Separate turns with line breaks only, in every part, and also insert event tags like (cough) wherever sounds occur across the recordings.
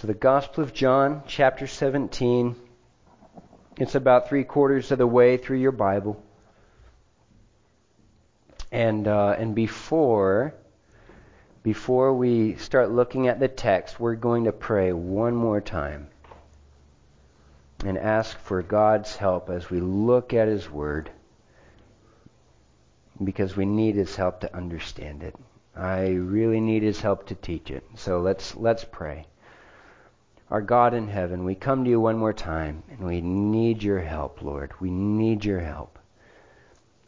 So, the Gospel of John, chapter 17. It's about three quarters of the way through your Bible. And, uh, and before, before we start looking at the text, we're going to pray one more time and ask for God's help as we look at His Word because we need His help to understand it. I really need His help to teach it. So let's, let's pray. Our God in heaven, we come to you one more time, and we need your help, Lord. We need your help.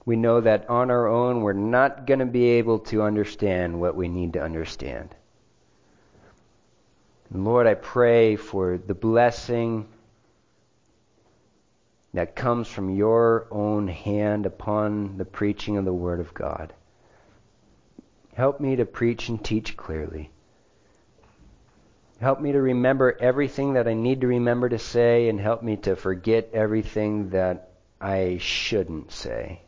We know that on our own, we're not going to be able to understand what we need to understand. And Lord, I pray for the blessing that comes from your own hand upon the preaching of the Word of God. Help me to preach and teach clearly. Help me to remember everything that I need to remember to say, and help me to forget everything that I shouldn't say.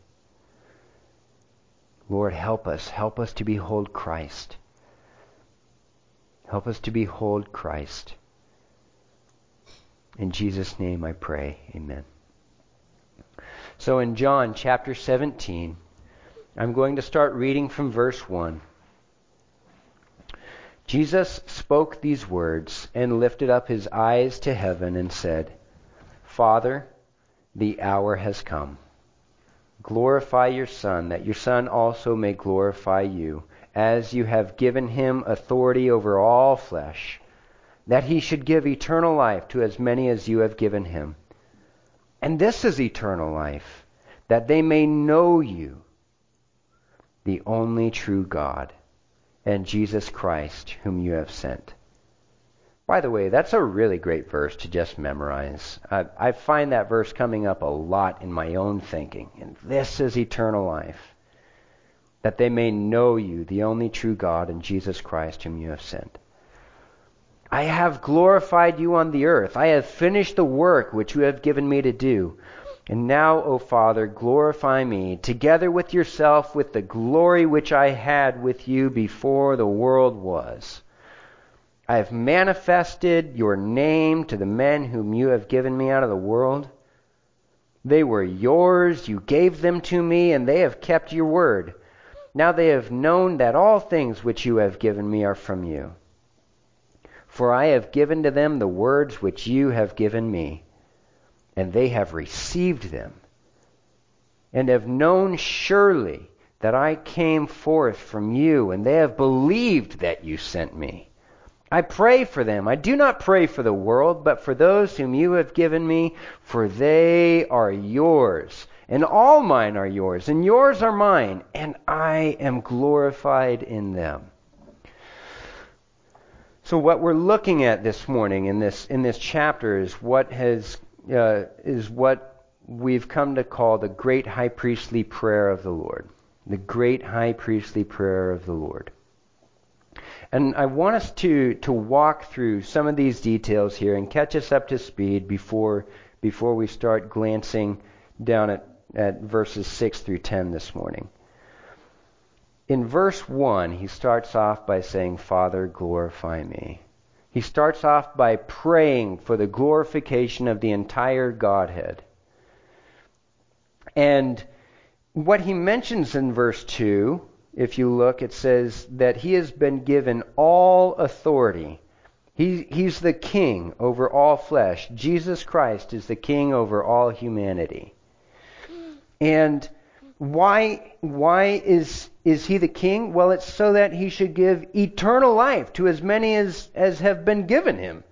Lord, help us. Help us to behold Christ. Help us to behold Christ. In Jesus' name I pray. Amen. So in John chapter 17, I'm going to start reading from verse 1. Jesus spoke these words and lifted up his eyes to heaven and said, Father, the hour has come. Glorify your Son, that your Son also may glorify you, as you have given him authority over all flesh, that he should give eternal life to as many as you have given him. And this is eternal life, that they may know you, the only true God and Jesus Christ, whom you have sent. By the way, that's a really great verse to just memorize. I, I, find that verse coming up a lot in my own thinking. And this is eternal life, that they may know you, the only true God, and Jesus Christ, whom you have sent. I have glorified you on the earth. I have finished the work which you have given me to do. And now, O Father, glorify me, together with yourself, with the glory which I had with you before the world was. I have manifested your name to the men whom you have given me out of the world. They were yours, you gave them to me, and they have kept your word. Now they have known that all things which you have given me are from you. For I have given to them the words which you have given me and they have received them, and have known surely that I came forth from you, and they have believed that you sent me. I pray for them. I do not pray for the world, but for those whom you have given me, for they are yours. And all mine are yours, and yours are mine, and I am glorified in them. So what we're looking at this morning in this in this chapter is what has uh, is what we've come to call the great high priestly prayer of the Lord. The great high priestly prayer of the Lord. And I want us to, to walk through some of these details here and catch us up to speed before, before we start glancing down at, at verses 6 through 10 this morning. In verse 1, he starts off by saying, Father, glorify me. He starts off by praying for the glorification of the entire Godhead. And what he mentions in verse 2, if you look, it says that he has been given all authority. He, he's the king over all flesh. Jesus Christ is the king over all humanity. And why, why is, is he the king? Well, it's so that he should give eternal life to as many as, as have been given him.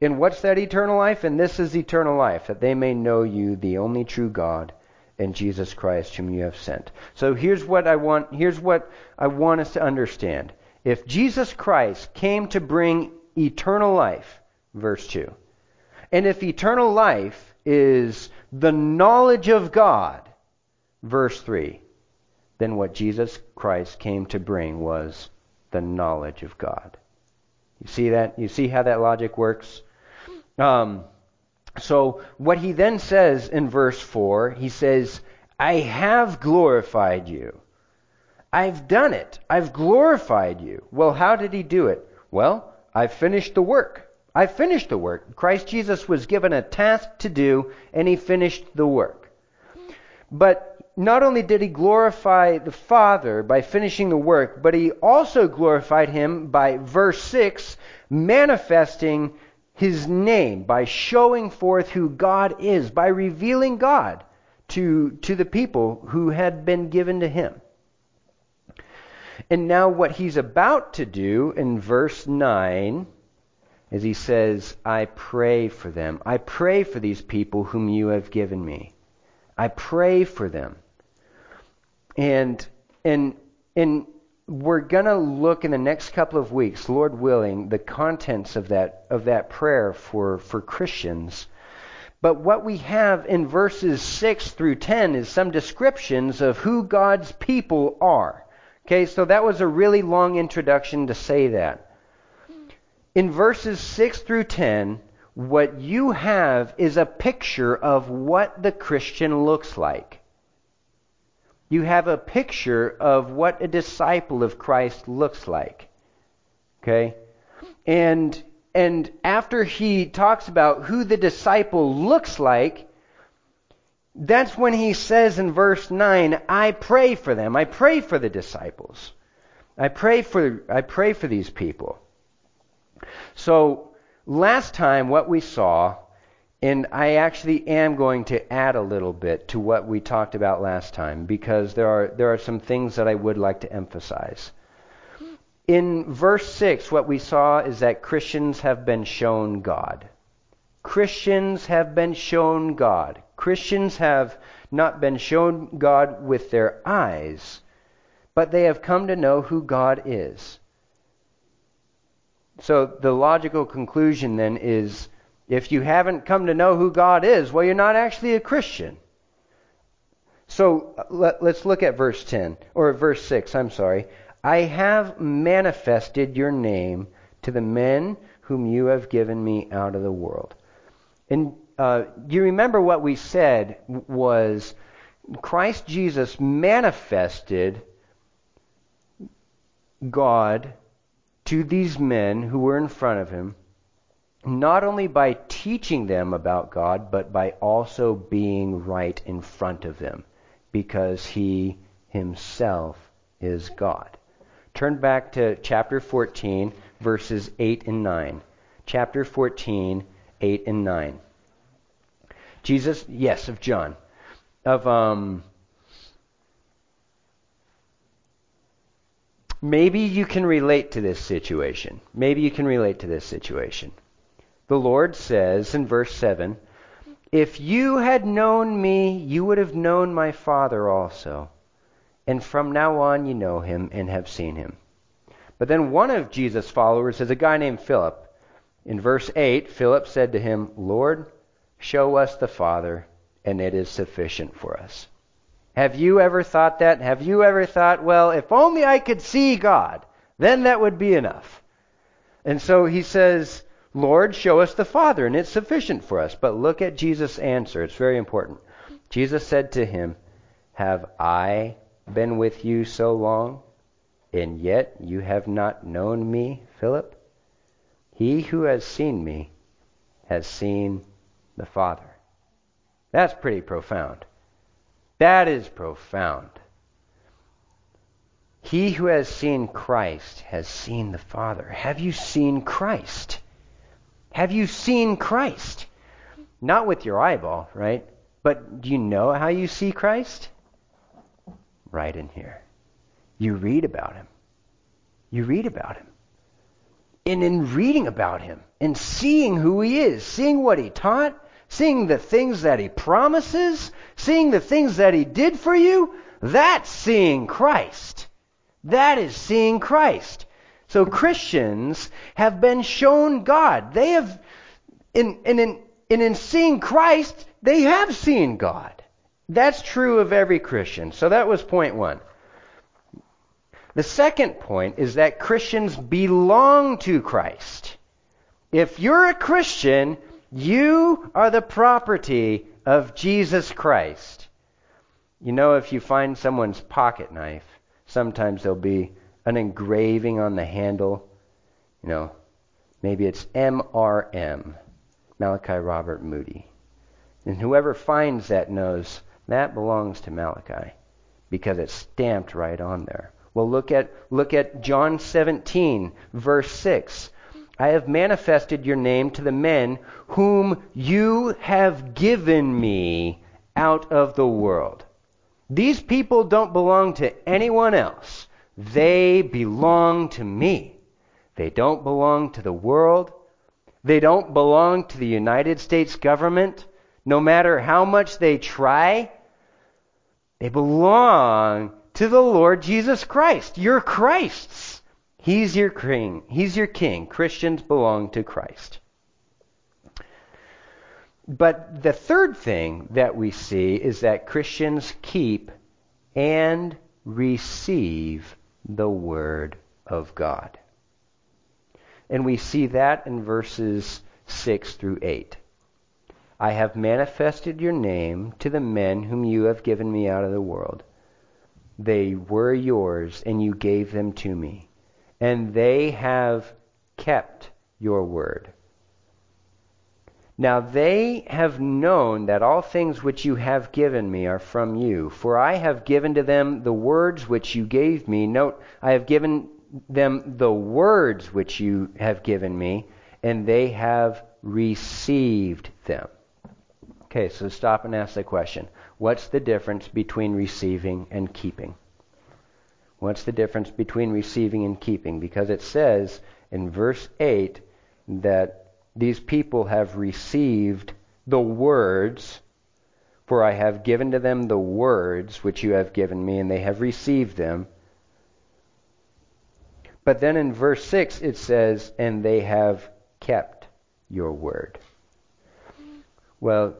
And what's that eternal life? And this is eternal life, that they may know you, the only true God, and Jesus Christ, whom you have sent. So here's what I want, here's what I want us to understand. If Jesus Christ came to bring eternal life, verse 2, and if eternal life is the knowledge of God, verse 3, then what Jesus Christ came to bring was the knowledge of God. You see that? You see how that logic works? Um, so, what he then says in verse 4, he says, I have glorified you. I've done it. I've glorified you. Well, how did he do it? Well, I've finished the work. I finished the work. Christ Jesus was given a task to do, and he finished the work. But not only did he glorify the Father by finishing the work, but he also glorified him by verse 6, manifesting his name, by showing forth who God is, by revealing God to, to the people who had been given to him. And now, what he's about to do in verse 9 is he says, I pray for them. I pray for these people whom you have given me. I pray for them. And and and we're going to look in the next couple of weeks, Lord willing, the contents of that of that prayer for for Christians. But what we have in verses 6 through 10 is some descriptions of who God's people are. Okay, so that was a really long introduction to say that. In verses 6 through 10, what you have is a picture of what the Christian looks like you have a picture of what a disciple of Christ looks like. Okay? And and after he talks about who the disciple looks like, that's when he says in verse 9, I pray for them. I pray for the disciples. I pray for I pray for these people. So last time what we saw and I actually am going to add a little bit to what we talked about last time because there are, there are some things that I would like to emphasize. In verse 6, what we saw is that Christians have been shown God. Christians have been shown God. Christians have not been shown God with their eyes, but they have come to know who God is. So the logical conclusion then is if you haven't come to know who God is, well, you're not actually a Christian. So let, us look at verse 10, or verse 6, I'm sorry. I have manifested your name to the men whom you have given me out of the world. And uh, you remember what we said was Christ Jesus manifested God to these men who were in front of him not only by teaching them about God, but by also being right in front of them, because he himself is God. Turn back to chapter 14, verses 8 and 9. Chapter 14, 8 and 9. Jesus, yes, of John. Of, um, maybe you can relate to this situation. Maybe you can relate to this situation the Lord says in verse 7 If you had known me, you would have known my Father also. And from now on you know him and have seen him. But then one of Jesus' followers is a guy named Philip. In verse 8, Philip said to him, Lord, show us the Father, and it is sufficient for us. Have you ever thought that? Have you ever thought, well, if only I could see God, then that would be enough? And so he says, Lord, show us the Father, and it's sufficient for us. But look at Jesus' answer. It's very important. Jesus said to him, Have I been with you so long, and yet you have not known me, Philip? He who has seen me has seen the Father. That's pretty profound. That is profound. He who has seen Christ has seen the Father. Have you seen Christ? Have you seen Christ? Not with your eyeball, right? But do you know how you see Christ? Right in here. You read about him. You read about him. And in reading about him and seeing who he is, seeing what he taught, seeing the things that he promises, seeing the things that he did for you, that's seeing Christ. That is seeing Christ. So Christians have been shown God. They have, in, in, in, in seeing Christ, they have seen God. That's true of every Christian. So that was point one. The second point is that Christians belong to Christ. If you're a Christian, you are the property of Jesus Christ. You know, if you find someone's pocket knife, sometimes there'll be an engraving on the handle, you know, Maybe it's MRM, Malachi Robert Moody. And whoever finds that knows that belongs to Malachi because it's stamped right on there. Well, look at, look at John 17, verse 6. I have manifested your name to the men whom you have given me out of the world. These people don't belong to anyone else. They belong to me. They don't belong to the world. They don't belong to the United States government. No matter how much they try, they belong to the Lord Jesus Christ. You're Christ's. He's your king. He's your king. Christians belong to Christ. But the third thing that we see is that Christians keep and receive the Word of God. And we see that in verses 6 through 8. I have manifested your name to the men whom you have given me out of the world. They were yours, and you gave them to me. And they have kept your word. Now they have known that all things which you have given me are from you. For I have given to them the words which you gave me. Note, I have given them the words which you have given me, and they have received them. Okay, so stop and ask the question what's the difference between receiving and keeping? What's the difference between receiving and keeping? Because it says in verse 8 that these people have received the words, for I have given to them the words which you have given me, and they have received them. But then in verse 6 it says, and they have kept your word. Well,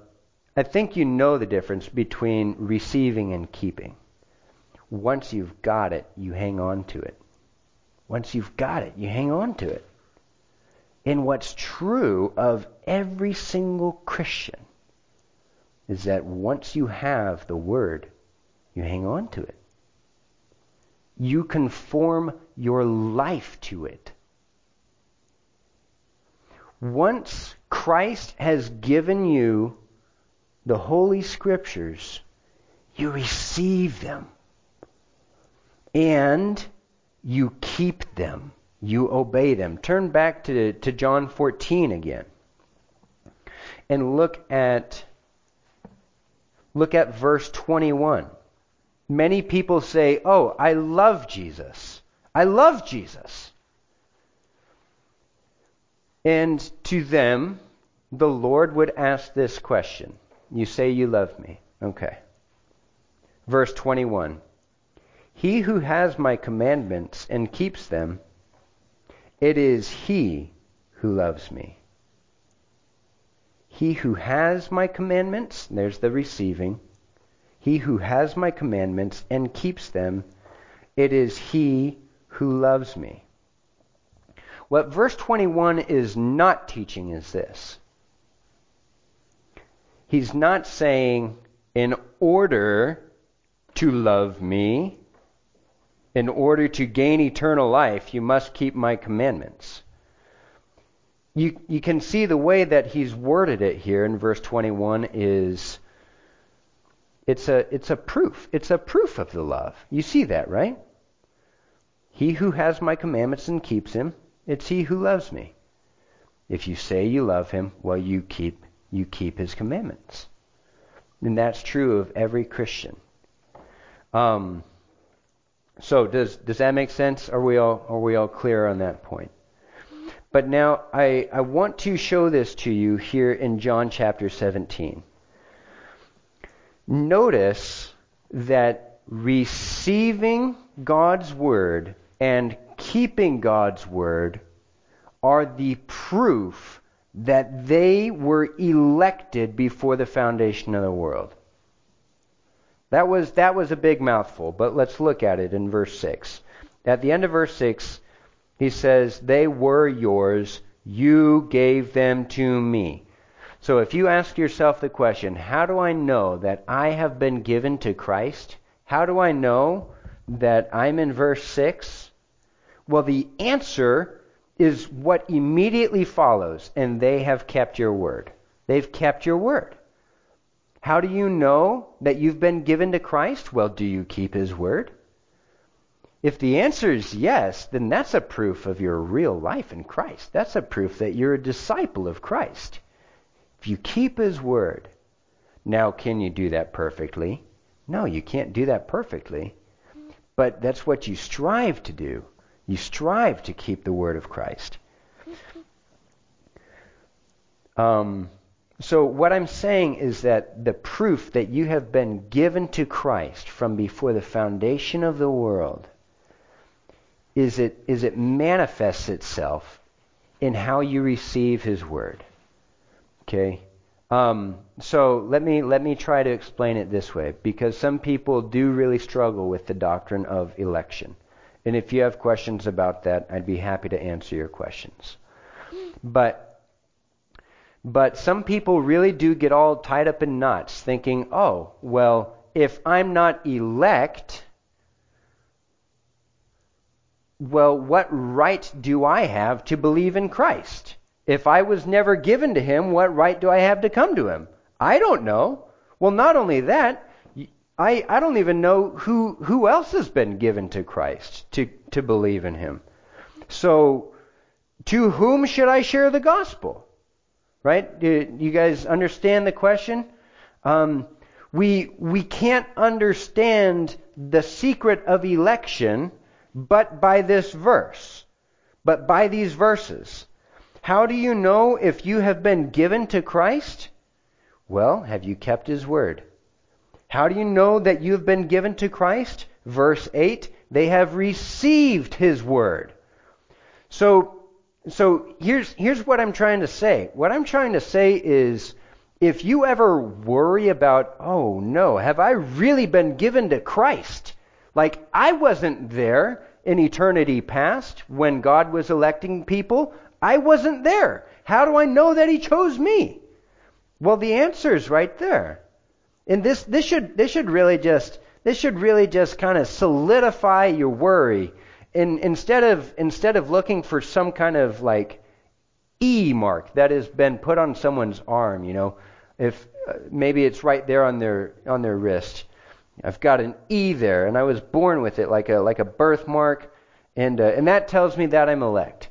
I think you know the difference between receiving and keeping. Once you've got it, you hang on to it. Once you've got it, you hang on to it. And what's true of every single Christian is that once you have the Word, you hang on to it. You conform your life to it. Once Christ has given you the Holy Scriptures, you receive them and you keep them you obey them. Turn back to, to John 14 again. And look at look at verse 21. Many people say, "Oh, I love Jesus. I love Jesus." And to them, the Lord would ask this question. You say you love me. Okay. Verse 21. He who has my commandments and keeps them, it is he who loves me. He who has my commandments, there's the receiving. He who has my commandments and keeps them, it is he who loves me. What verse 21 is not teaching is this. He's not saying, in order to love me, in order to gain eternal life, you must keep my commandments. You, you can see the way that he's worded it here in verse 21 is it's a, it's a proof. It's a proof of the love. You see that, right? He who has my commandments and keeps him, it's he who loves me. If you say you love him, well, you keep, you keep his commandments. And that's true of every Christian. Um, so does does that make sense? Are we all are we all clear on that point? But now I, I want to show this to you here in John chapter 17. Notice that receiving God's word and keeping God's word are the proof that they were elected before the foundation of the world. That was, that was a big mouthful, but let's look at it in verse 6. At the end of verse 6, he says, They were yours, you gave them to me. So if you ask yourself the question, How do I know that I have been given to Christ? How do I know that I'm in verse 6? Well, the answer is what immediately follows, and they have kept your word. They've kept your word. How do you know that you've been given to Christ? Well, do you keep his word? If the answer is yes, then that's a proof of your real life in Christ. That's a proof that you're a disciple of Christ. If you keep his word. Now, can you do that perfectly? No, you can't do that perfectly. But that's what you strive to do. You strive to keep the word of Christ. Um, so, what I'm saying is that the proof that you have been given to Christ from before the foundation of the world is it, is it manifests itself in how you receive His Word. Okay? Um, so let me let me try to explain it this way, because some people do really struggle with the doctrine of election, and if you have questions about that, I'd be happy to answer your questions. But but some people really do get all tied up in knots, thinking, oh, well, if I'm not elect, well, what right do I have to believe in Christ? If I was never given to him, what right do I have to come to him? I don't know. Well, not only that, I, I don't even know who, who else has been given to Christ to, to believe in him. So, to whom should I share the gospel? Right? Do you guys understand the question? Um, we, we can't understand the secret of election but by this verse, but by these verses. How do you know if you have been given to Christ? Well, have you kept his word? How do you know that you have been given to Christ? Verse 8, they have received his word. So, so here's, here's what I'm trying to say. What I'm trying to say is, if you ever worry about, oh no, have I really been given to Christ? Like, I wasn't there in eternity past when God was electing people. I wasn't there. How do I know that He chose me? Well, the answer is right there. And this, this should, this should really just, this should really just kind of solidify your worry. And instead of, instead of looking for some kind of like E mark that has been put on someone's arm, you know, if uh, maybe it's right there on their, on their wrist. I've got an E there, and I was born with it, like a like a birthmark, and uh, and that tells me that I'm elect.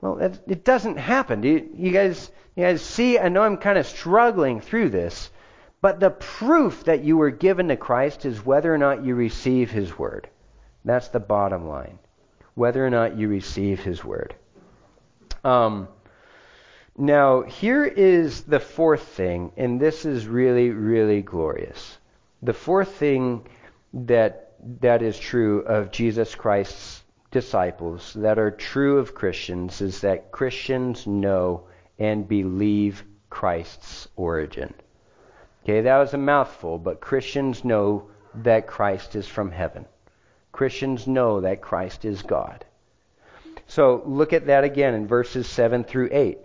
Well, it, it doesn't happen. Do you, you guys you guys see? I know I'm kind of struggling through this, but the proof that you were given to Christ is whether or not you receive His word. That's the bottom line. Whether or not you receive His word. Um, now, here is the fourth thing, and this is really, really glorious. The fourth thing that that is true of Jesus Christ's disciples, that are true of Christians, is that Christians know and believe Christ's origin. Okay, that was a mouthful, but Christians know that Christ is from heaven. Christians know that Christ is God. So look at that again in verses 7 through 8.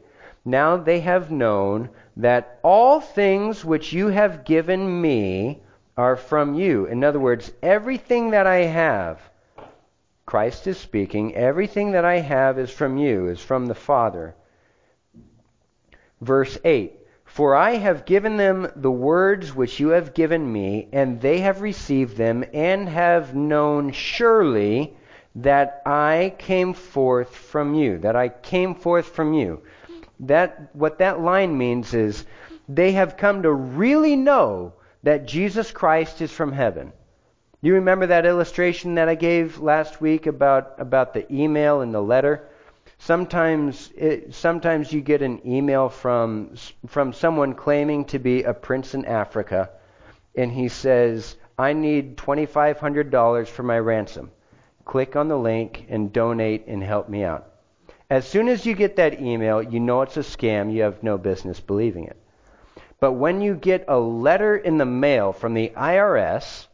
Now they have known that all things which you have given me are from you. In other words, everything that I have, Christ is speaking, everything that I have is from you, is from the Father. Verse 8 For I have given them the words which you have given me, and they have received them, and have known surely that I came forth from you. That I came forth from you. That what that line means is they have come to really know that Jesus Christ is from heaven. You remember that illustration that I gave last week about, about the email and the letter? Sometimes, it, sometimes you get an email from, from someone claiming to be a prince in Africa, and he says, I need $2,500 for my ransom. Click on the link and donate and help me out. As soon as you get that email, you know it's a scam. You have no business believing it. But when you get a letter in the mail from the IRS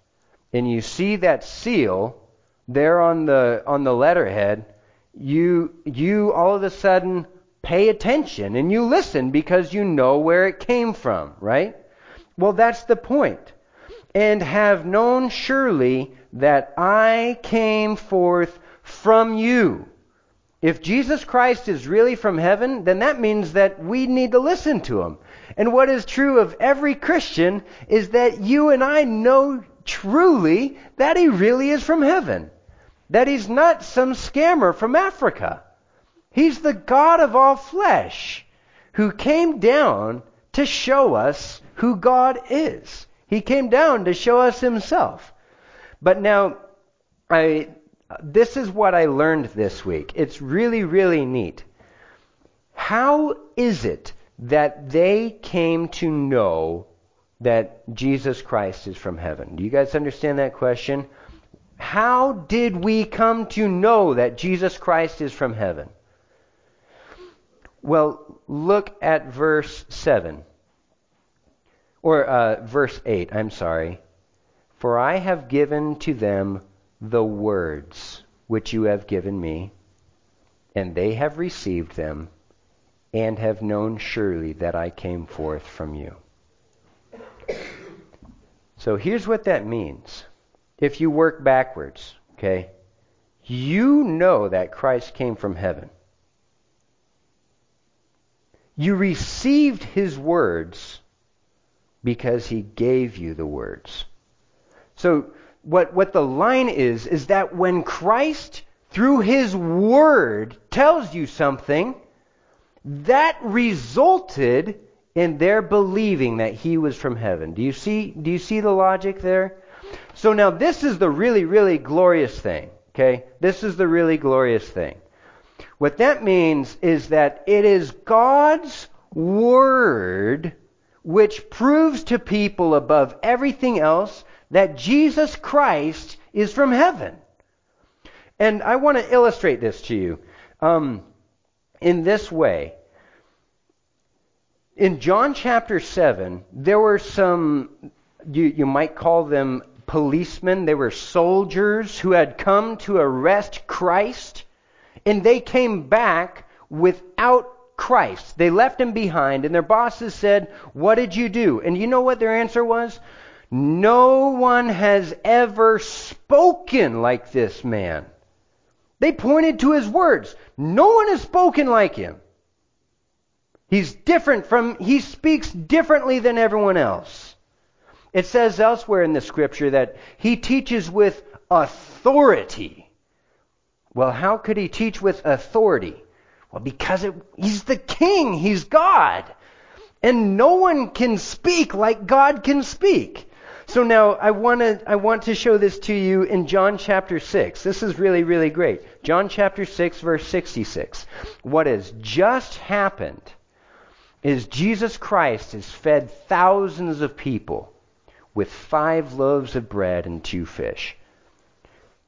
and you see that seal there on the on the letterhead, you you all of a sudden pay attention and you listen because you know where it came from, right? Well, that's the point. And have known surely that I came forth from you. If Jesus Christ is really from heaven, then that means that we need to listen to him. And what is true of every Christian is that you and I know truly that he really is from heaven. That he's not some scammer from Africa. He's the God of all flesh who came down to show us who God is. He came down to show us himself. But now, I, this is what I learned this week. It's really, really neat. How is it that they came to know that Jesus Christ is from heaven? Do you guys understand that question? How did we come to know that Jesus Christ is from heaven? Well, look at verse 7. Or uh, verse 8, I'm sorry. For I have given to them the words which you have given me, and they have received them, and have known surely that I came forth from you. So here's what that means. If you work backwards, okay, you know that Christ came from heaven. You received his words because he gave you the words. So what, what the line is, is that when Christ, through his word, tells you something, that resulted in their believing that he was from heaven. Do you see, do you see the logic there? So now this is the really, really glorious thing. Okay? This is the really glorious thing. What that means is that it is God's word which proves to people above everything else that Jesus Christ is from heaven. And I want to illustrate this to you um, in this way. In John chapter 7, there were some, you, you might call them policemen, they were soldiers who had come to arrest Christ, and they came back without Christ. They left him behind, and their bosses said, What did you do? And you know what their answer was? No one has ever spoken like this man. They pointed to his words. No one has spoken like him. He's different from, he speaks differently than everyone else. It says elsewhere in the scripture that he teaches with authority. Well, how could he teach with authority? Well, because it, he's the king, he's God. And no one can speak like God can speak. So now I want to I want to show this to you in John chapter 6. This is really really great. John chapter 6 verse 66. What has just happened is Jesus Christ has fed thousands of people with 5 loaves of bread and 2 fish.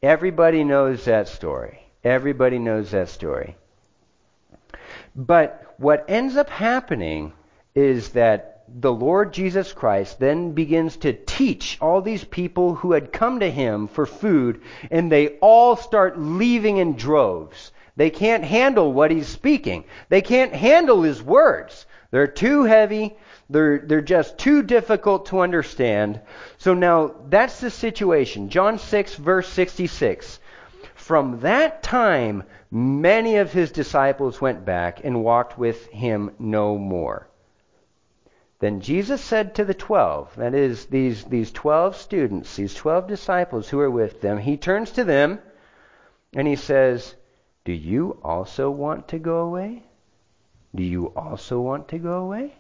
Everybody knows that story. Everybody knows that story. But what ends up happening is that the Lord Jesus Christ then begins to teach all these people who had come to him for food, and they all start leaving in droves. They can't handle what he's speaking. They can't handle his words. They're too heavy. They're, they're just too difficult to understand. So now that's the situation. John 6, verse 66. From that time, many of his disciples went back and walked with him no more. Then Jesus said to the twelve, that is, these, these twelve students, these twelve disciples who are with them, he turns to them and he says, Do you also want to go away? Do you also want to go away?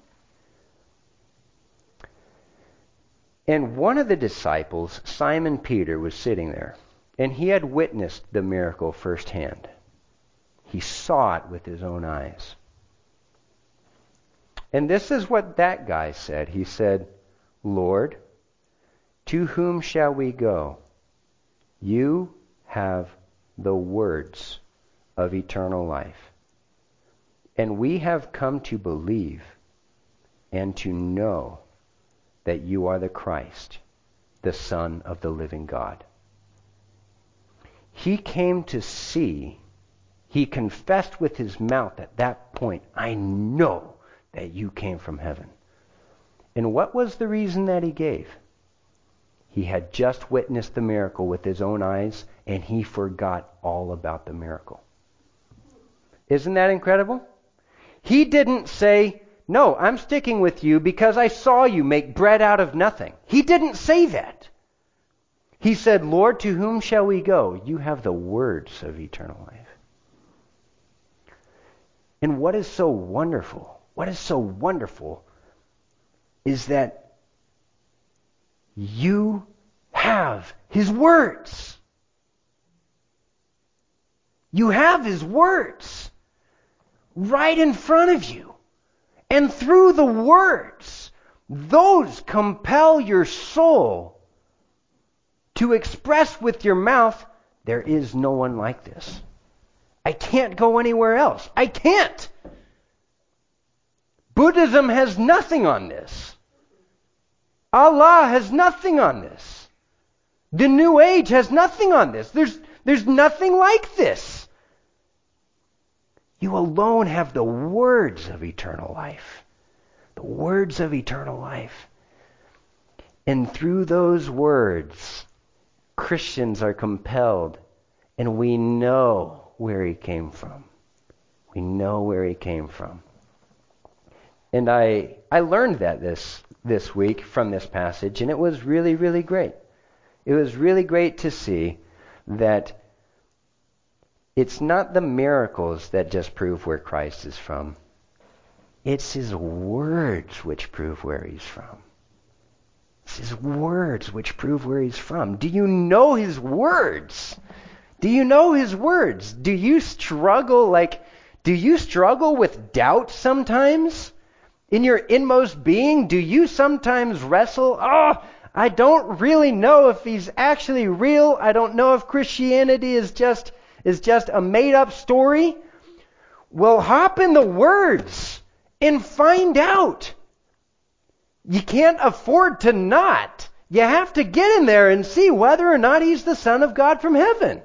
And one of the disciples, Simon Peter, was sitting there, and he had witnessed the miracle firsthand. He saw it with his own eyes. And this is what that guy said. He said, Lord, to whom shall we go? You have the words of eternal life. And we have come to believe and to know that you are the Christ, the Son of the living God. He came to see, he confessed with his mouth at that point, I know that you came from heaven. And what was the reason that he gave? He had just witnessed the miracle with his own eyes, and he forgot all about the miracle. Isn't that incredible? He didn't say, No, I'm sticking with you because I saw you make bread out of nothing. He didn't say that. He said, Lord, to whom shall we go? You have the words of eternal life. And what is so wonderful, what is so wonderful is that you have His words. You have His words right in front of you. And through the words, those compel your soul to express with your mouth, there is no one like this. I can't go anywhere else. I can't. Buddhism has nothing on this. Allah has nothing on this. The New Age has nothing on this. There's, there's nothing like this. You alone have the words of eternal life. The words of eternal life. And through those words, Christians are compelled, and we know where he came from. We know where he came from. And I I learned that this this week from this passage, and it was really, really great. It was really great to see that it's not the miracles that just prove where Christ is from. It's his words which prove where he's from. It's his words which prove where he's from. Do you know his words? Do you know his words? Do you struggle like do you struggle with doubt sometimes? In your inmost being, do you sometimes wrestle, oh, I don't really know if he's actually real. I don't know if Christianity is just is just a made up story. Well, hop in the words and find out. You can't afford to not. You have to get in there and see whether or not he's the son of God from heaven.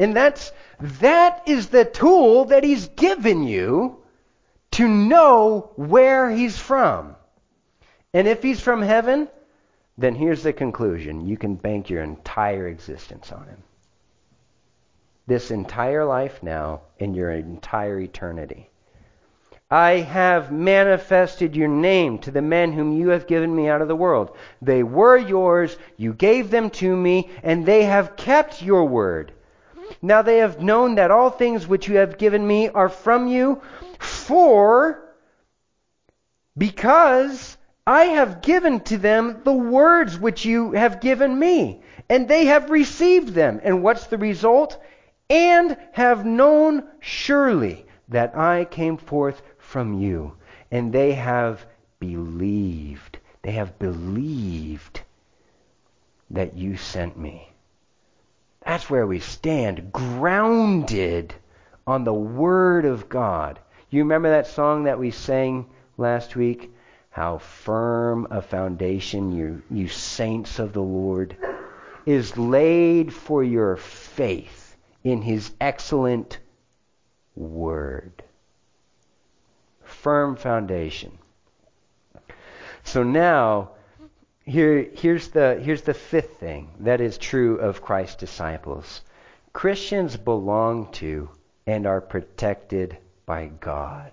And that's, that is the tool that he's given you to know where he's from. And if he's from heaven, then here's the conclusion. You can bank your entire existence on him. This entire life now and your entire eternity. I have manifested your name to the men whom you have given me out of the world. They were yours, you gave them to me, and they have kept your word. Now they have known that all things which you have given me are from you, for because I have given to them the words which you have given me, and they have received them. And what's the result? And have known surely that I came forth from you, and they have believed. They have believed that you sent me. That's where we stand, grounded on the Word of God. You remember that song that we sang last week? How firm a foundation, you, you saints of the Lord, is laid for your faith in His excellent Word. Firm foundation. So now, here, here's, the, here's the fifth thing that is true of Christ's disciples Christians belong to and are protected by God.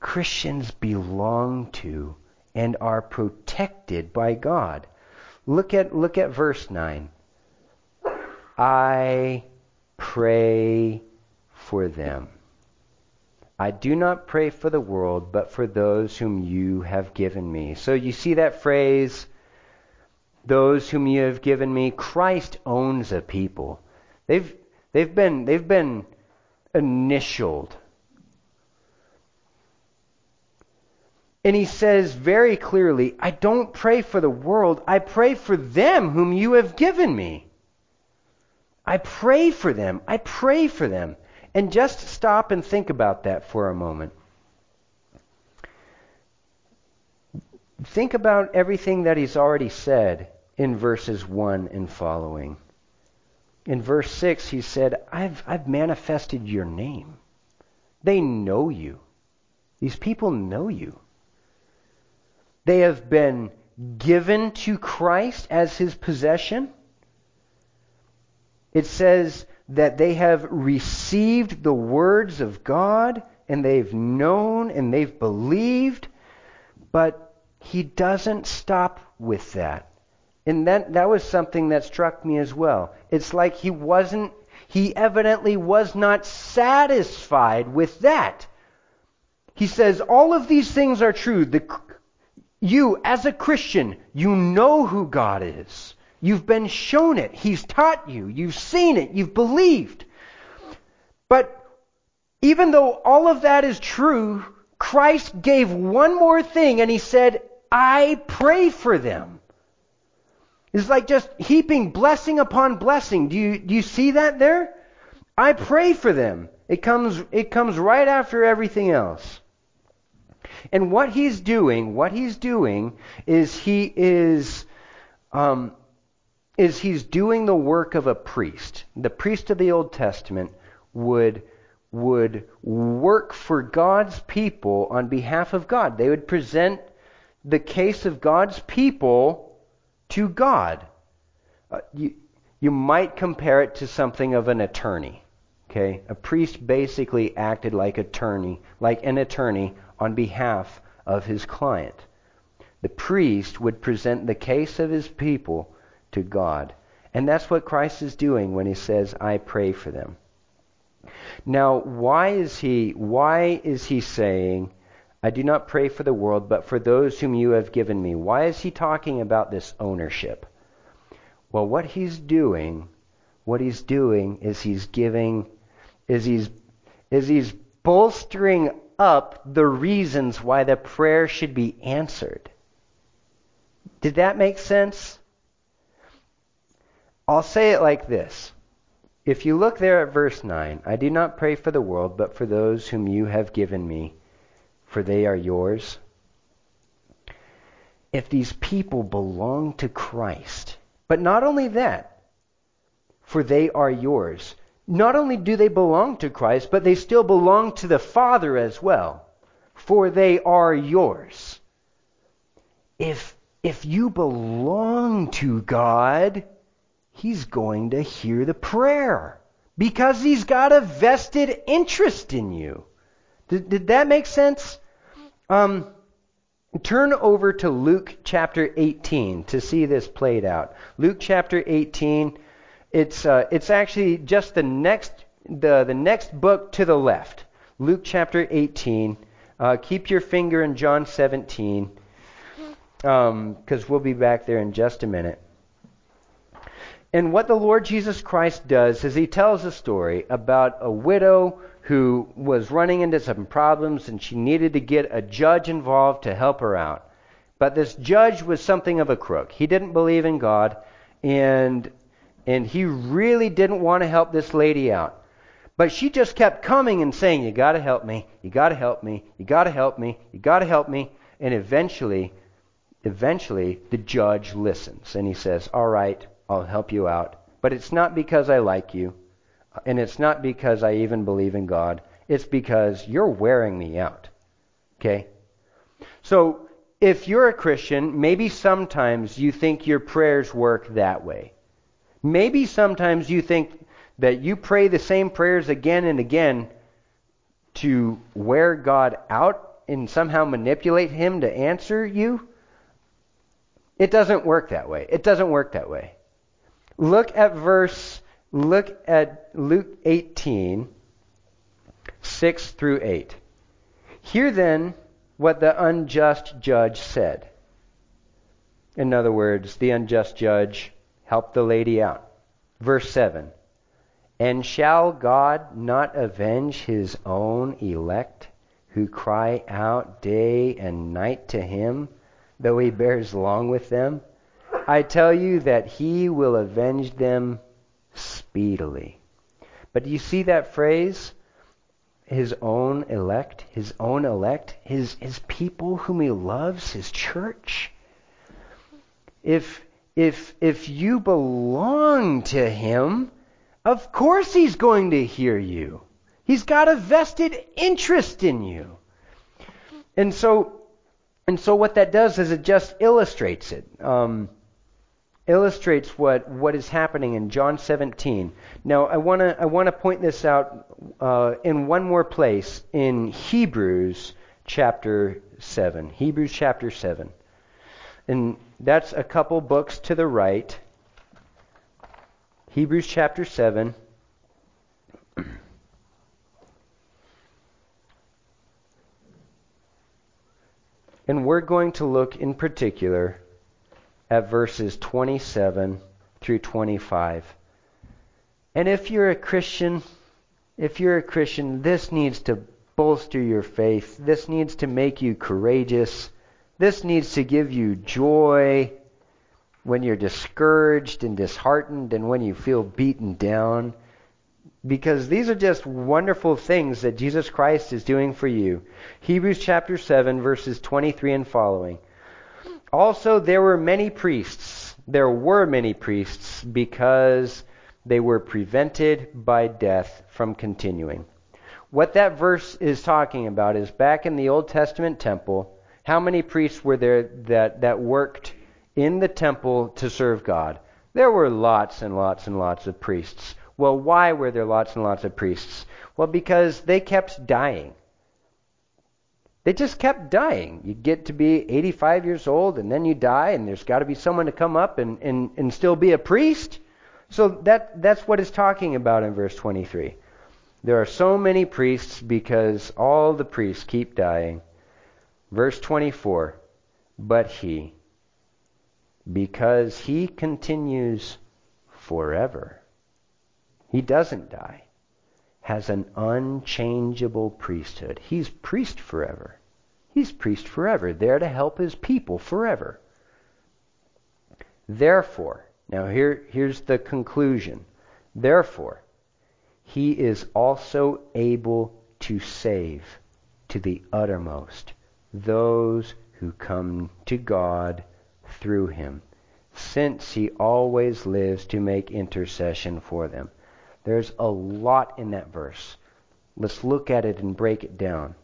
Christians belong to and are protected by God. Look at, look at verse 9. I pray for them. I do not pray for the world, but for those whom you have given me. So you see that phrase, those whom you have given me. Christ owns a people. They've, they've, been, they've been initialed. And he says very clearly, I don't pray for the world, I pray for them whom you have given me. I pray for them. I pray for them. And just stop and think about that for a moment. Think about everything that he's already said in verses 1 and following. In verse 6, he said, I've, I've manifested your name. They know you. These people know you. They have been given to Christ as his possession. It says that they have received the words of God and they've known and they've believed, but he doesn't stop with that. And that, that was something that struck me as well. It's like he wasn't, he evidently was not satisfied with that. He says, all of these things are true. The, you, as a Christian, you know who God is. You've been shown it. He's taught you. You've seen it. You've believed. But even though all of that is true, Christ gave one more thing and he said, I pray for them. It's like just heaping blessing upon blessing. Do you, do you see that there? I pray for them. It comes, it comes right after everything else. And what he's doing, what he's doing is he is um, is he's doing the work of a priest. The priest of the Old Testament would would work for God's people on behalf of God. They would present the case of God's people to God. Uh, you, you might compare it to something of an attorney. Okay? A priest basically acted like attorney, like an attorney on behalf of his client. The priest would present the case of his people to God. And that's what Christ is doing when he says, I pray for them. Now, why is he why is he saying, I do not pray for the world, but for those whom you have given me? Why is he talking about this ownership? Well, what he's doing, what he's doing is he's giving is he's is he's bolstering up the reasons why the prayer should be answered. Did that make sense? I'll say it like this. If you look there at verse 9, I do not pray for the world, but for those whom you have given me, for they are yours. If these people belong to Christ, but not only that, for they are yours. Not only do they belong to Christ, but they still belong to the Father as well, for they are yours. If, if you belong to God, he's going to hear the prayer because he's got a vested interest in you. Did, did that make sense? Um, turn over to Luke chapter 18 to see this played out. Luke chapter 18. It's uh, it's actually just the next the the next book to the left. Luke chapter 18. Uh, keep your finger in John 17 because um, we'll be back there in just a minute. And what the Lord Jesus Christ does is he tells a story about a widow who was running into some problems and she needed to get a judge involved to help her out. But this judge was something of a crook. He didn't believe in God and and he really didn't want to help this lady out. But she just kept coming and saying, "You got to help me. You got to help me. You got to help me. You got to help me." And eventually eventually the judge listens and he says, "All right, I'll help you out. But it's not because I like you, and it's not because I even believe in God. It's because you're wearing me out. Okay? So, if you're a Christian, maybe sometimes you think your prayers work that way. Maybe sometimes you think that you pray the same prayers again and again to wear God out and somehow manipulate Him to answer you. It doesn't work that way. It doesn't work that way. Look at verse, look at Luke 18, 6 through 8. Hear then what the unjust judge said. In other words, the unjust judge helped the lady out. Verse 7 And shall God not avenge his own elect who cry out day and night to him, though he bears long with them? I tell you that he will avenge them speedily. But do you see that phrase? His own elect, his own elect, his, his people whom he loves, his church. If, if, if you belong to him, of course he's going to hear you. He's got a vested interest in you. And so, and so what that does is it just illustrates it. Um, illustrates what, what is happening in John 17. Now, I want to I wanna point this out uh, in one more place in Hebrews chapter 7. Hebrews chapter 7. And that's a couple books to the right. Hebrews chapter 7. And we're going to look in particular at verses 27 through 25. And if you're a Christian, if you're a Christian, this needs to bolster your faith. This needs to make you courageous. This needs to give you joy when you're discouraged and disheartened and when you feel beaten down. Because these are just wonderful things that Jesus Christ is doing for you. Hebrews chapter 7, verses 23 and following. Also, there were many priests. There were many priests because they were prevented by death from continuing. What that verse is talking about is back in the Old Testament temple, how many priests were there that, that worked in the temple to serve God? There were lots and lots and lots of priests. Well, why were there lots and lots of priests? Well, because they kept dying. They just kept dying. You get to be 85 years old and then you die, and there's got to be someone to come up and, and, and still be a priest. So that, that's what it's talking about in verse 23. There are so many priests because all the priests keep dying. Verse 24. But he, because he continues forever, he doesn't die has an unchangeable priesthood. He's priest forever. He's priest forever, there to help his people forever. Therefore, now here, here's the conclusion. Therefore, he is also able to save to the uttermost those who come to God through him, since he always lives to make intercession for them. There's a lot in that verse. Let's look at it and break it down.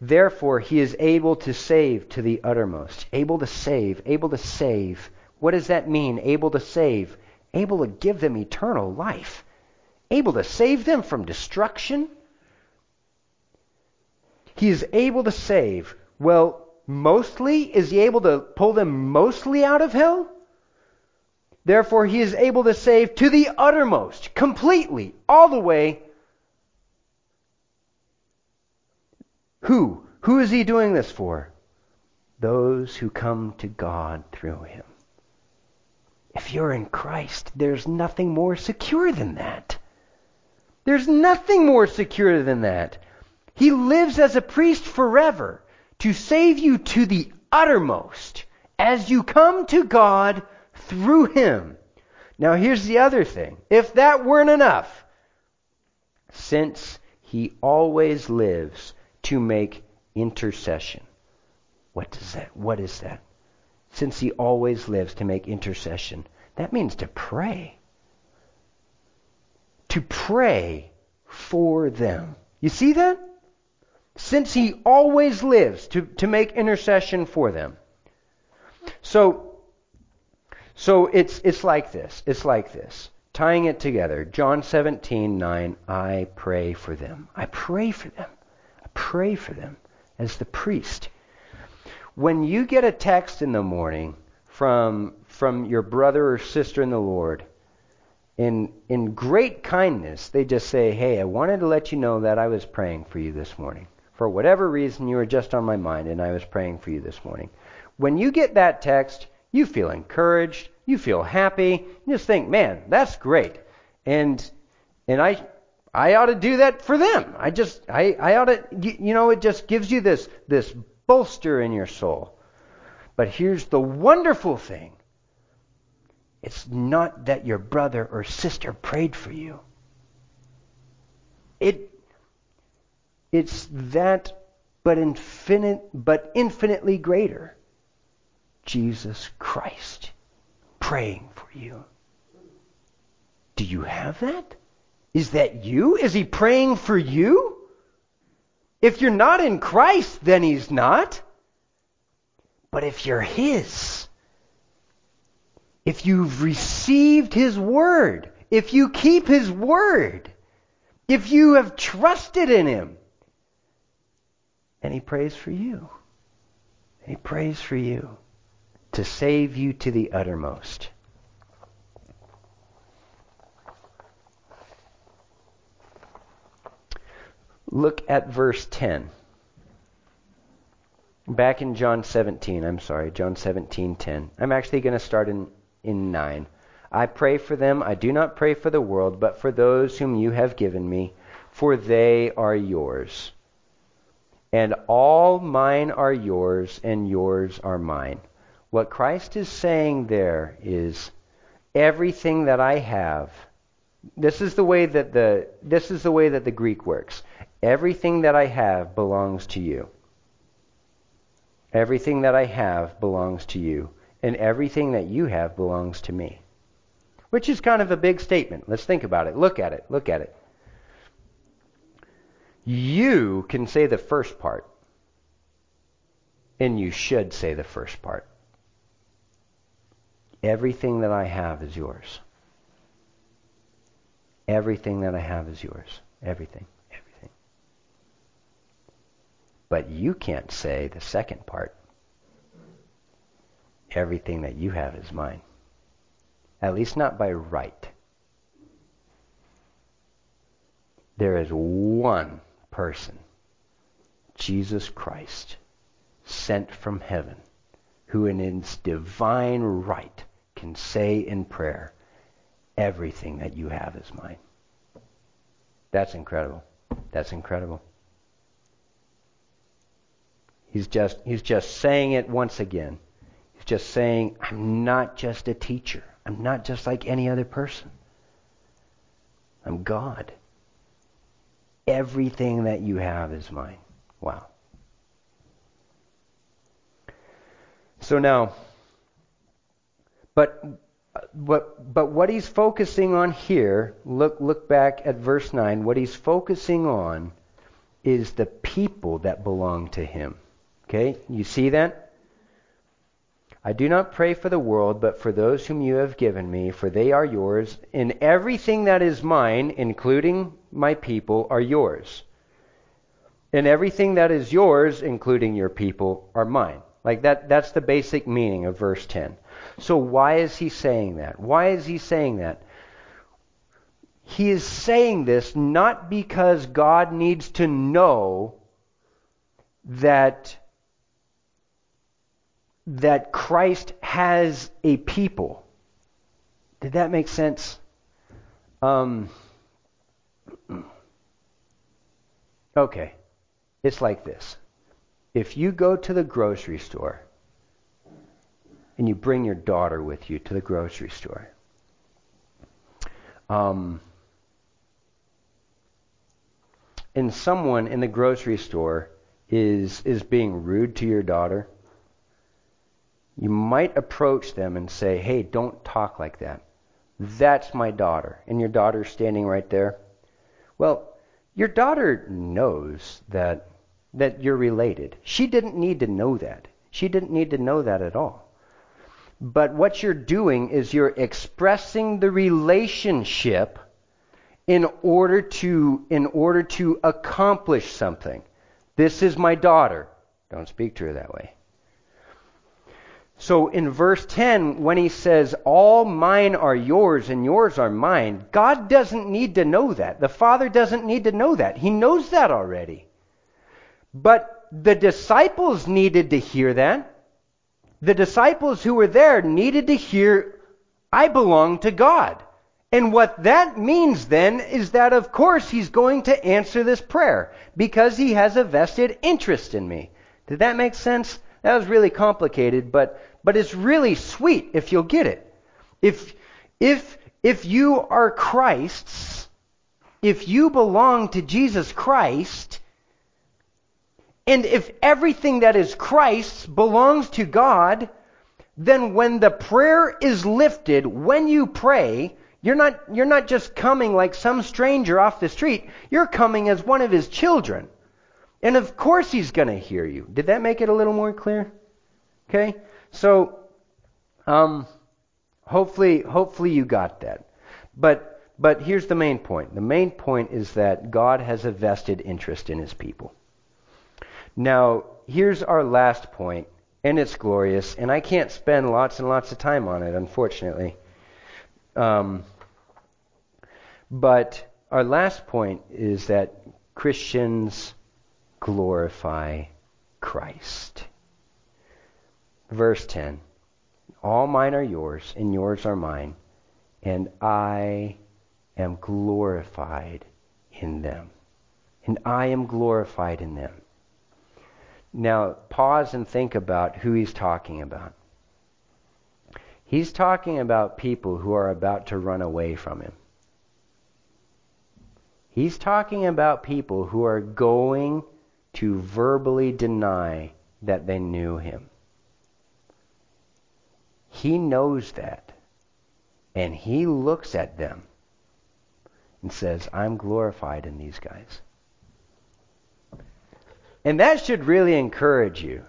Therefore, he is able to save to the uttermost. Able to save, able to save. What does that mean? Able to save. Able to give them eternal life. Able to save them from destruction. He is able to save. Well, mostly, is he able to pull them mostly out of hell? Therefore, he is able to save to the uttermost, completely, all the way. Who? Who is he doing this for? Those who come to God through him. If you're in Christ, there's nothing more secure than that. There's nothing more secure than that. He lives as a priest forever to save you to the uttermost as you come to God through him. Now, here's the other thing. If that weren't enough, since he always lives to make intercession. What does that what is that? Since he always lives to make intercession. That means to pray. To pray for them. You see that? Since he always lives to, to make intercession for them. So so it's, it's like this. It's like this. Tying it together. John 17, 9. I pray for them. I pray for them. I pray for them as the priest. When you get a text in the morning from, from your brother or sister in the Lord, in, in great kindness, they just say, Hey, I wanted to let you know that I was praying for you this morning. For whatever reason, you were just on my mind, and I was praying for you this morning. When you get that text, you feel encouraged, you feel happy. You just think, man, that's great. And and I I ought to do that for them. I just I, I ought to you know, it just gives you this this bolster in your soul. But here's the wonderful thing. It's not that your brother or sister prayed for you. It it's that but infinite but infinitely greater. Jesus Christ praying for you. Do you have that? Is that you? Is he praying for you? If you're not in Christ, then he's not. But if you're his, if you've received His Word, if you keep His Word, if you have trusted in Him, and He prays for you. He prays for you to save you to the uttermost. Look at verse 10. Back in John 17, I'm sorry, John 17:10. I'm actually going to start in in 9. I pray for them. I do not pray for the world, but for those whom you have given me, for they are yours. And all mine are yours, and yours are mine. What Christ is saying there is everything that I have. This is the way that the this is the way that the Greek works. Everything that I have belongs to you. Everything that I have belongs to you, and everything that you have belongs to me. Which is kind of a big statement. Let's think about it. Look at it. Look at it. You can say the first part, and you should say the first part. Everything that I have is yours. Everything that I have is yours. Everything. Everything. But you can't say the second part. Everything that you have is mine. At least not by right. There is one person, Jesus Christ, sent from heaven, who in his divine right can say in prayer, Everything that you have is mine. That's incredible. That's incredible. He's just, he's just saying it once again. He's just saying, I'm not just a teacher. I'm not just like any other person. I'm God. Everything that you have is mine. Wow. So now, but but but what he's focusing on here, look look back at verse 9. What he's focusing on is the people that belong to him. Okay, you see that? I do not pray for the world, but for those whom you have given me, for they are yours, and everything that is mine, including my people, are yours. And everything that is yours, including your people, are mine. Like that that's the basic meaning of verse 10. So why is he saying that? Why is he saying that? He is saying this not because God needs to know that that Christ has a people. Did that make sense? Um, okay. It's like this. If you go to the grocery store and you bring your daughter with you to the grocery store, um, and someone in the grocery store is is being rude to your daughter, you might approach them and say, hey, don't talk like that. That's my daughter. And your daughter's standing right there. Well, your daughter knows that, that you're related. She didn't need to know that. She didn't need to know that at all. But what you're doing is you're expressing the relationship in order to in order to accomplish something. This is my daughter. Don't speak to her that way. So in verse 10, when he says, All mine are yours and yours are mine, God doesn't need to know that. The Father doesn't need to know that. He knows that already. But the disciples needed to hear that. The disciples who were there needed to hear, I belong to God. And what that means then is that, of course, he's going to answer this prayer because he has a vested interest in me. Did that make sense? That was really complicated, but but it's really sweet if you'll get it. If if if you are Christ's, if you belong to Jesus Christ, and if everything that is Christ's belongs to God, then when the prayer is lifted, when you pray, you're not, you're not just coming like some stranger off the street. You're coming as one of his children. And of course he's going to hear you. Did that make it a little more clear? Okay? So, um, Hopefully, hopefully you got that. But but here's the main point. The main point is that God has a vested interest in his people. Now, here's our last point, and it's glorious, and I can't spend lots and lots of time on it, unfortunately. Um, but our last point is that Christians glorify Christ. Verse 10 All mine are yours, and yours are mine, and I am glorified in them. And I am glorified in them. Now, pause and think about who he's talking about. He's talking about people who are about to run away from him. He's talking about people who are going to verbally deny that they knew him. He knows that. And he looks at them and says, I'm glorified in these guys. And that should really encourage you.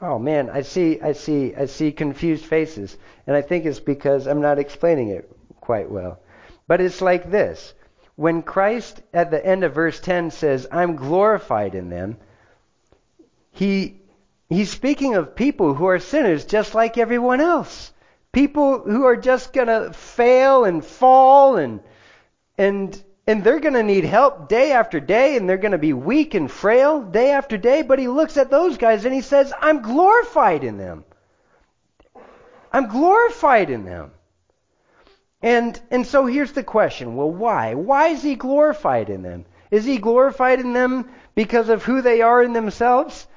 Oh man, I see I see I see confused faces. And I think it's because I'm not explaining it quite well. But it's like this. When Christ at the end of verse 10 says, "I'm glorified in them," he he's speaking of people who are sinners just like everyone else. People who are just going to fail and fall and and and they're going to need help day after day, and they're going to be weak and frail day after day. But he looks at those guys and he says, I'm glorified in them. I'm glorified in them. And, and so here's the question well, why? Why is he glorified in them? Is he glorified in them because of who they are in themselves?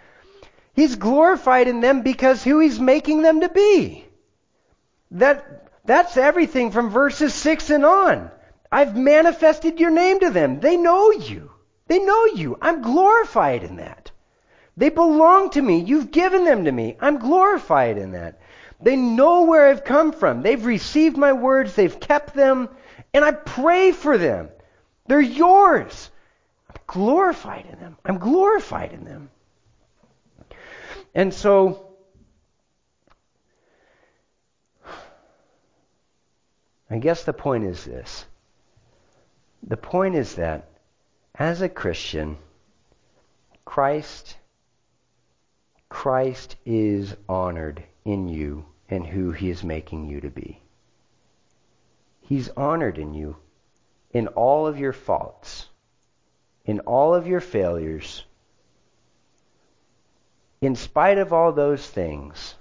He's glorified in them because who he's making them to be. That, that's everything from verses 6 and on. I've manifested your name to them. They know you. They know you. I'm glorified in that. They belong to me. You've given them to me. I'm glorified in that. They know where I've come from. They've received my words. They've kept them. And I pray for them. They're yours. I'm glorified in them. I'm glorified in them. And so, I guess the point is this the point is that as a Christian, Christ Christ is honored in you and who he is making you to be. He's honored in you in all of your faults, in all of your failures. In spite of all those things,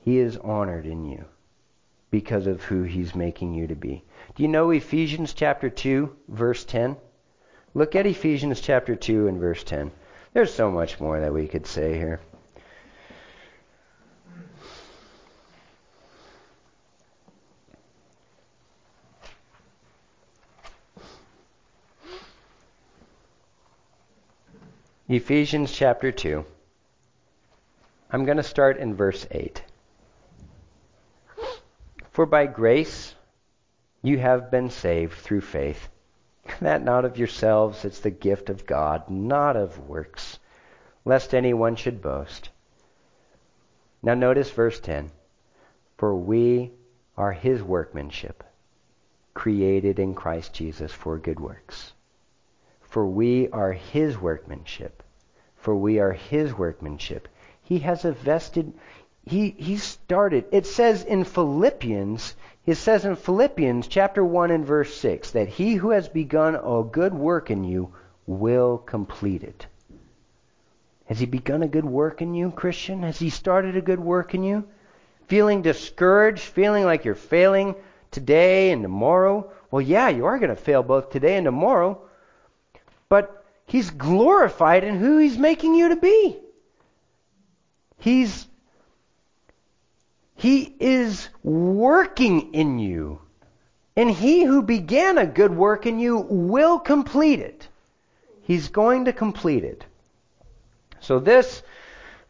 he is honored in you because of who he's making you to be. Do you know Ephesians chapter 2, verse 10? Look at Ephesians chapter 2 and verse 10. There's so much more that we could say here. Ephesians chapter 2. I'm going to start in verse 8. For by grace you have been saved through faith. (laughs) That not of yourselves, it's the gift of God, not of works, lest anyone should boast. Now notice verse 10. For we are his workmanship, created in Christ Jesus for good works. For we are his workmanship. For we are his workmanship. He has a vested, he, he started. It says in Philippians, it says in Philippians chapter 1 and verse 6 that he who has begun a good work in you will complete it. Has he begun a good work in you, Christian? Has he started a good work in you? Feeling discouraged, feeling like you're failing today and tomorrow? Well, yeah, you are going to fail both today and tomorrow. But he's glorified in who he's making you to be. He's he is working in you. And he who began a good work in you will complete it. He's going to complete it. So this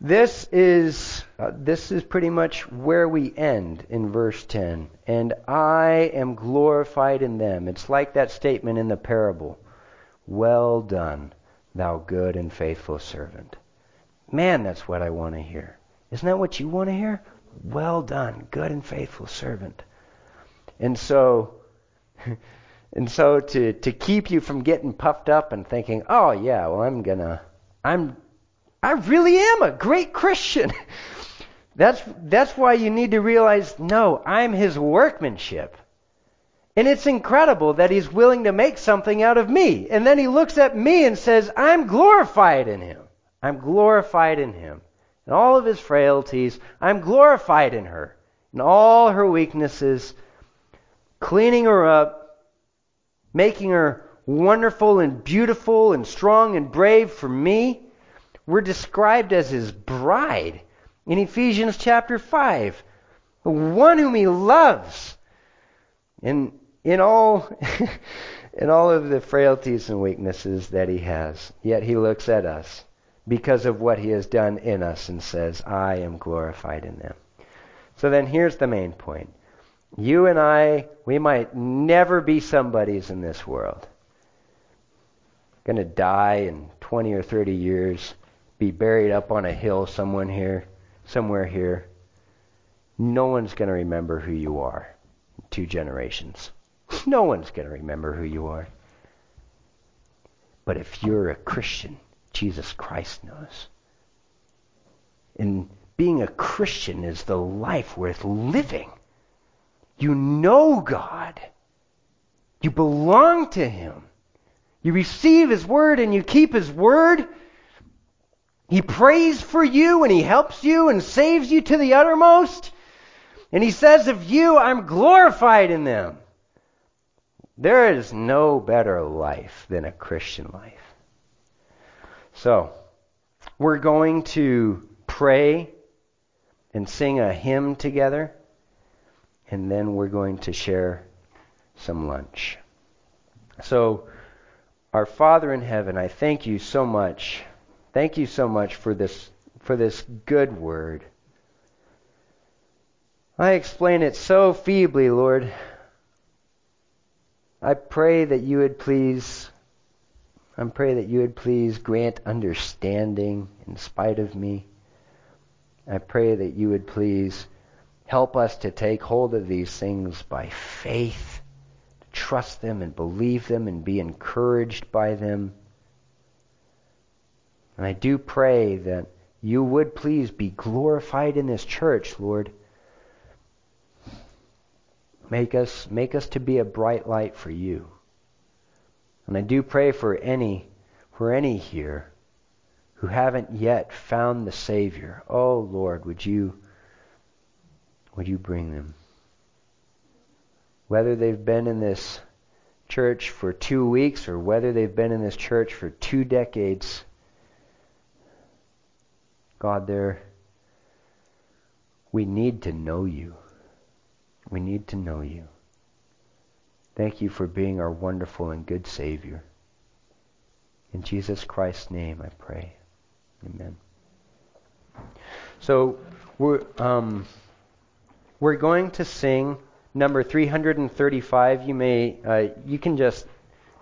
this is uh, this is pretty much where we end in verse 10. And I am glorified in them. It's like that statement in the parable. Well done, thou good and faithful servant. Man, that's what I want to hear. Isn't that what you want to hear? Well done, good and faithful servant. And so, (laughs) and so to, to keep you from getting puffed up and thinking, oh yeah, well I'm gonna, I'm, I really am a great Christian. (laughs) that's, that's why you need to realize, no, I'm his workmanship. And it's incredible that he's willing to make something out of me. And then he looks at me and says, I'm glorified in him. I'm glorified in him. In all of his frailties, I'm glorified in her. In all her weaknesses, cleaning her up, making her wonderful and beautiful and strong and brave for me. We're described as his bride in Ephesians chapter 5. The one whom he loves. In, in all (laughs) in all of the frailties and weaknesses that he has, yet he looks at us because of what he has done in us and says, I am glorified in them. So then here's the main point. You and I, we might never be somebodies in this world. Going to die in 20 or 30 years, be buried up on a hill somewhere here, somewhere here. No one's going to remember who you are in two generations. (laughs) No one's going to remember who you are. But if you're a Christian, Jesus Christ knows. And being a Christian is the life worth living. You know God. You belong to Him. You receive His Word and you keep His Word. He prays for you and He helps you and saves you to the uttermost. And He says of you, I'm glorified in them. There is no better life than a Christian life. So, we're going to pray and sing a hymn together, and then we're going to share some lunch. So, our Father in heaven, I thank you so much. Thank you so much for this for this good word. I explain it so feebly, Lord. I pray that you would please I pray that you would please grant understanding in spite of me. I pray that you would please help us to take hold of these things by faith, to trust them and believe them and be encouraged by them. And I do pray that you would please be glorified in this church, Lord. Make us, make us to be a bright light for you. And I do pray for any, for any here who haven't yet found the Savior. Oh Lord, would you, would you bring them? Whether they've been in this church for two weeks or whether they've been in this church for two decades, God, there, we need to know you. We need to know you. Thank you for being our wonderful and good Savior. In Jesus Christ's name I pray. Amen. So we're, um, we're going to sing number 335. You may, uh, you can just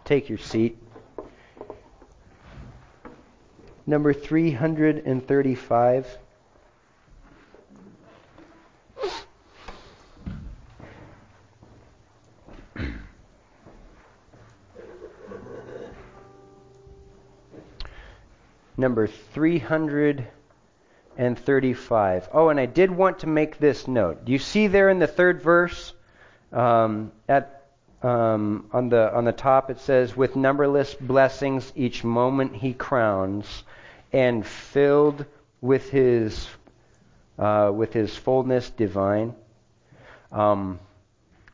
take your seat. Number 335. Number 335. Oh, and I did want to make this note. Do you see there in the third verse um, at um, on the on the top it says, "With numberless blessings each moment he crowns, and filled with his uh, with his fullness divine." Um,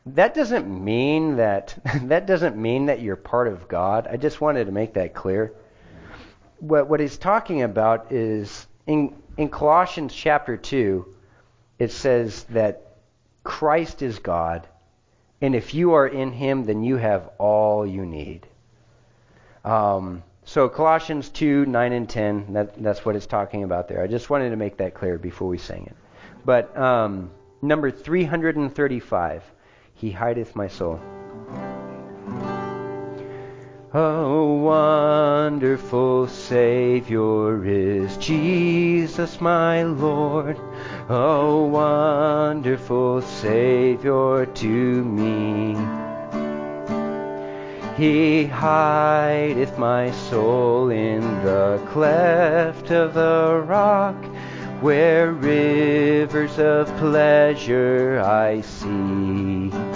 that doesn't mean that (laughs) that doesn't mean that you're part of God. I just wanted to make that clear what, what he's talking about is in, in Colossians chapter 2, it says that Christ is God, and if you are in him, then you have all you need. Um, so Colossians 2, 9 and 10, that, that's what it's talking about there. I just wanted to make that clear before we sang it. But um, number 335, He hideth my soul. Oh, wonderful Savior is Jesus my Lord. Oh, wonderful Savior to me. He hideth my soul in the cleft of the rock, where rivers of pleasure I see.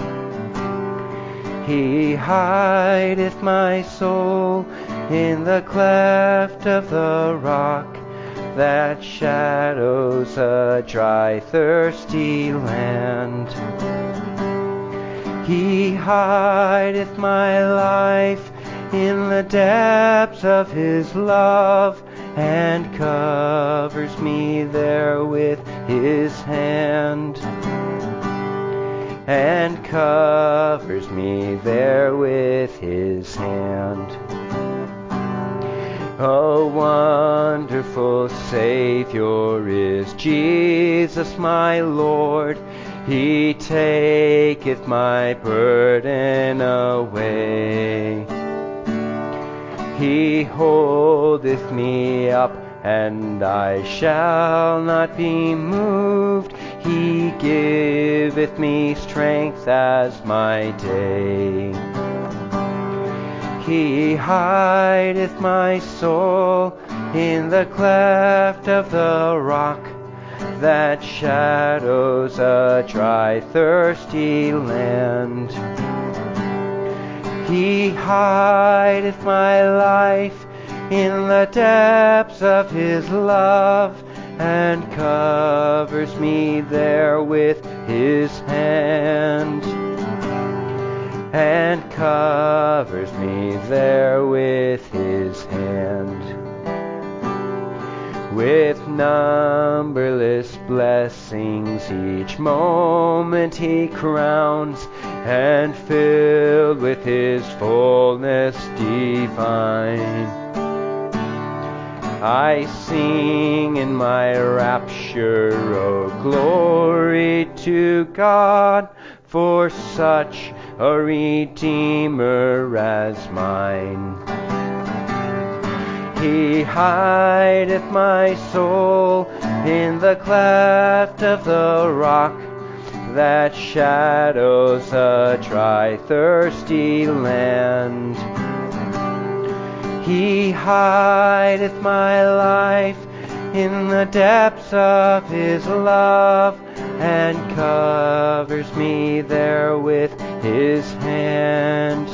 He hideth my soul in the cleft of the rock that shadows a dry, thirsty land. He hideth my life in the depths of his love and covers me there with his hand and covers me there with his hand. Oh, wonderful Savior is Jesus my Lord. He taketh my burden away. He holdeth me up, and I shall not be moved. He giveth me strength as my day. He hideth my soul in the cleft of the rock that shadows a dry, thirsty land. He hideth my life in the depths of his love and covers me there with his hand. And covers me there with his hand. With numberless blessings each moment he crowns and filled with his fullness divine I sing in my rapture, oh glory to God, for such a Redeemer as mine. He hideth my soul in the cleft of the rock that shadows a dry, thirsty land. He hideth my life in the depths of his love and covers me there with his hand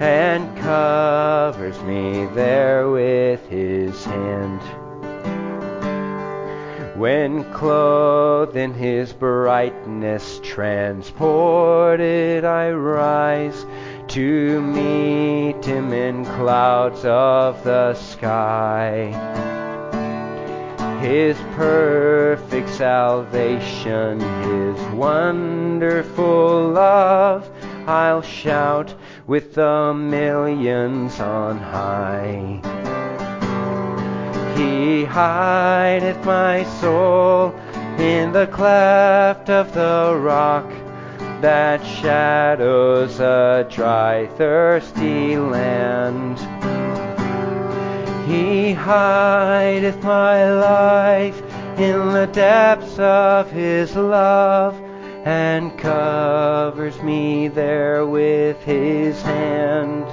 and covers me there with his hand. When clothed in his brightness transported I rise to meet him in clouds of the sky. His perfect salvation, His wonderful love, I'll shout with the millions on high. He hideth my soul in the cleft of the rock that shadows a dry, thirsty land. He hideth my life in the depths of his love and covers me there with his hand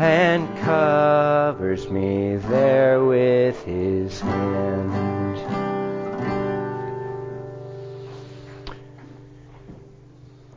and covers me there with his hand.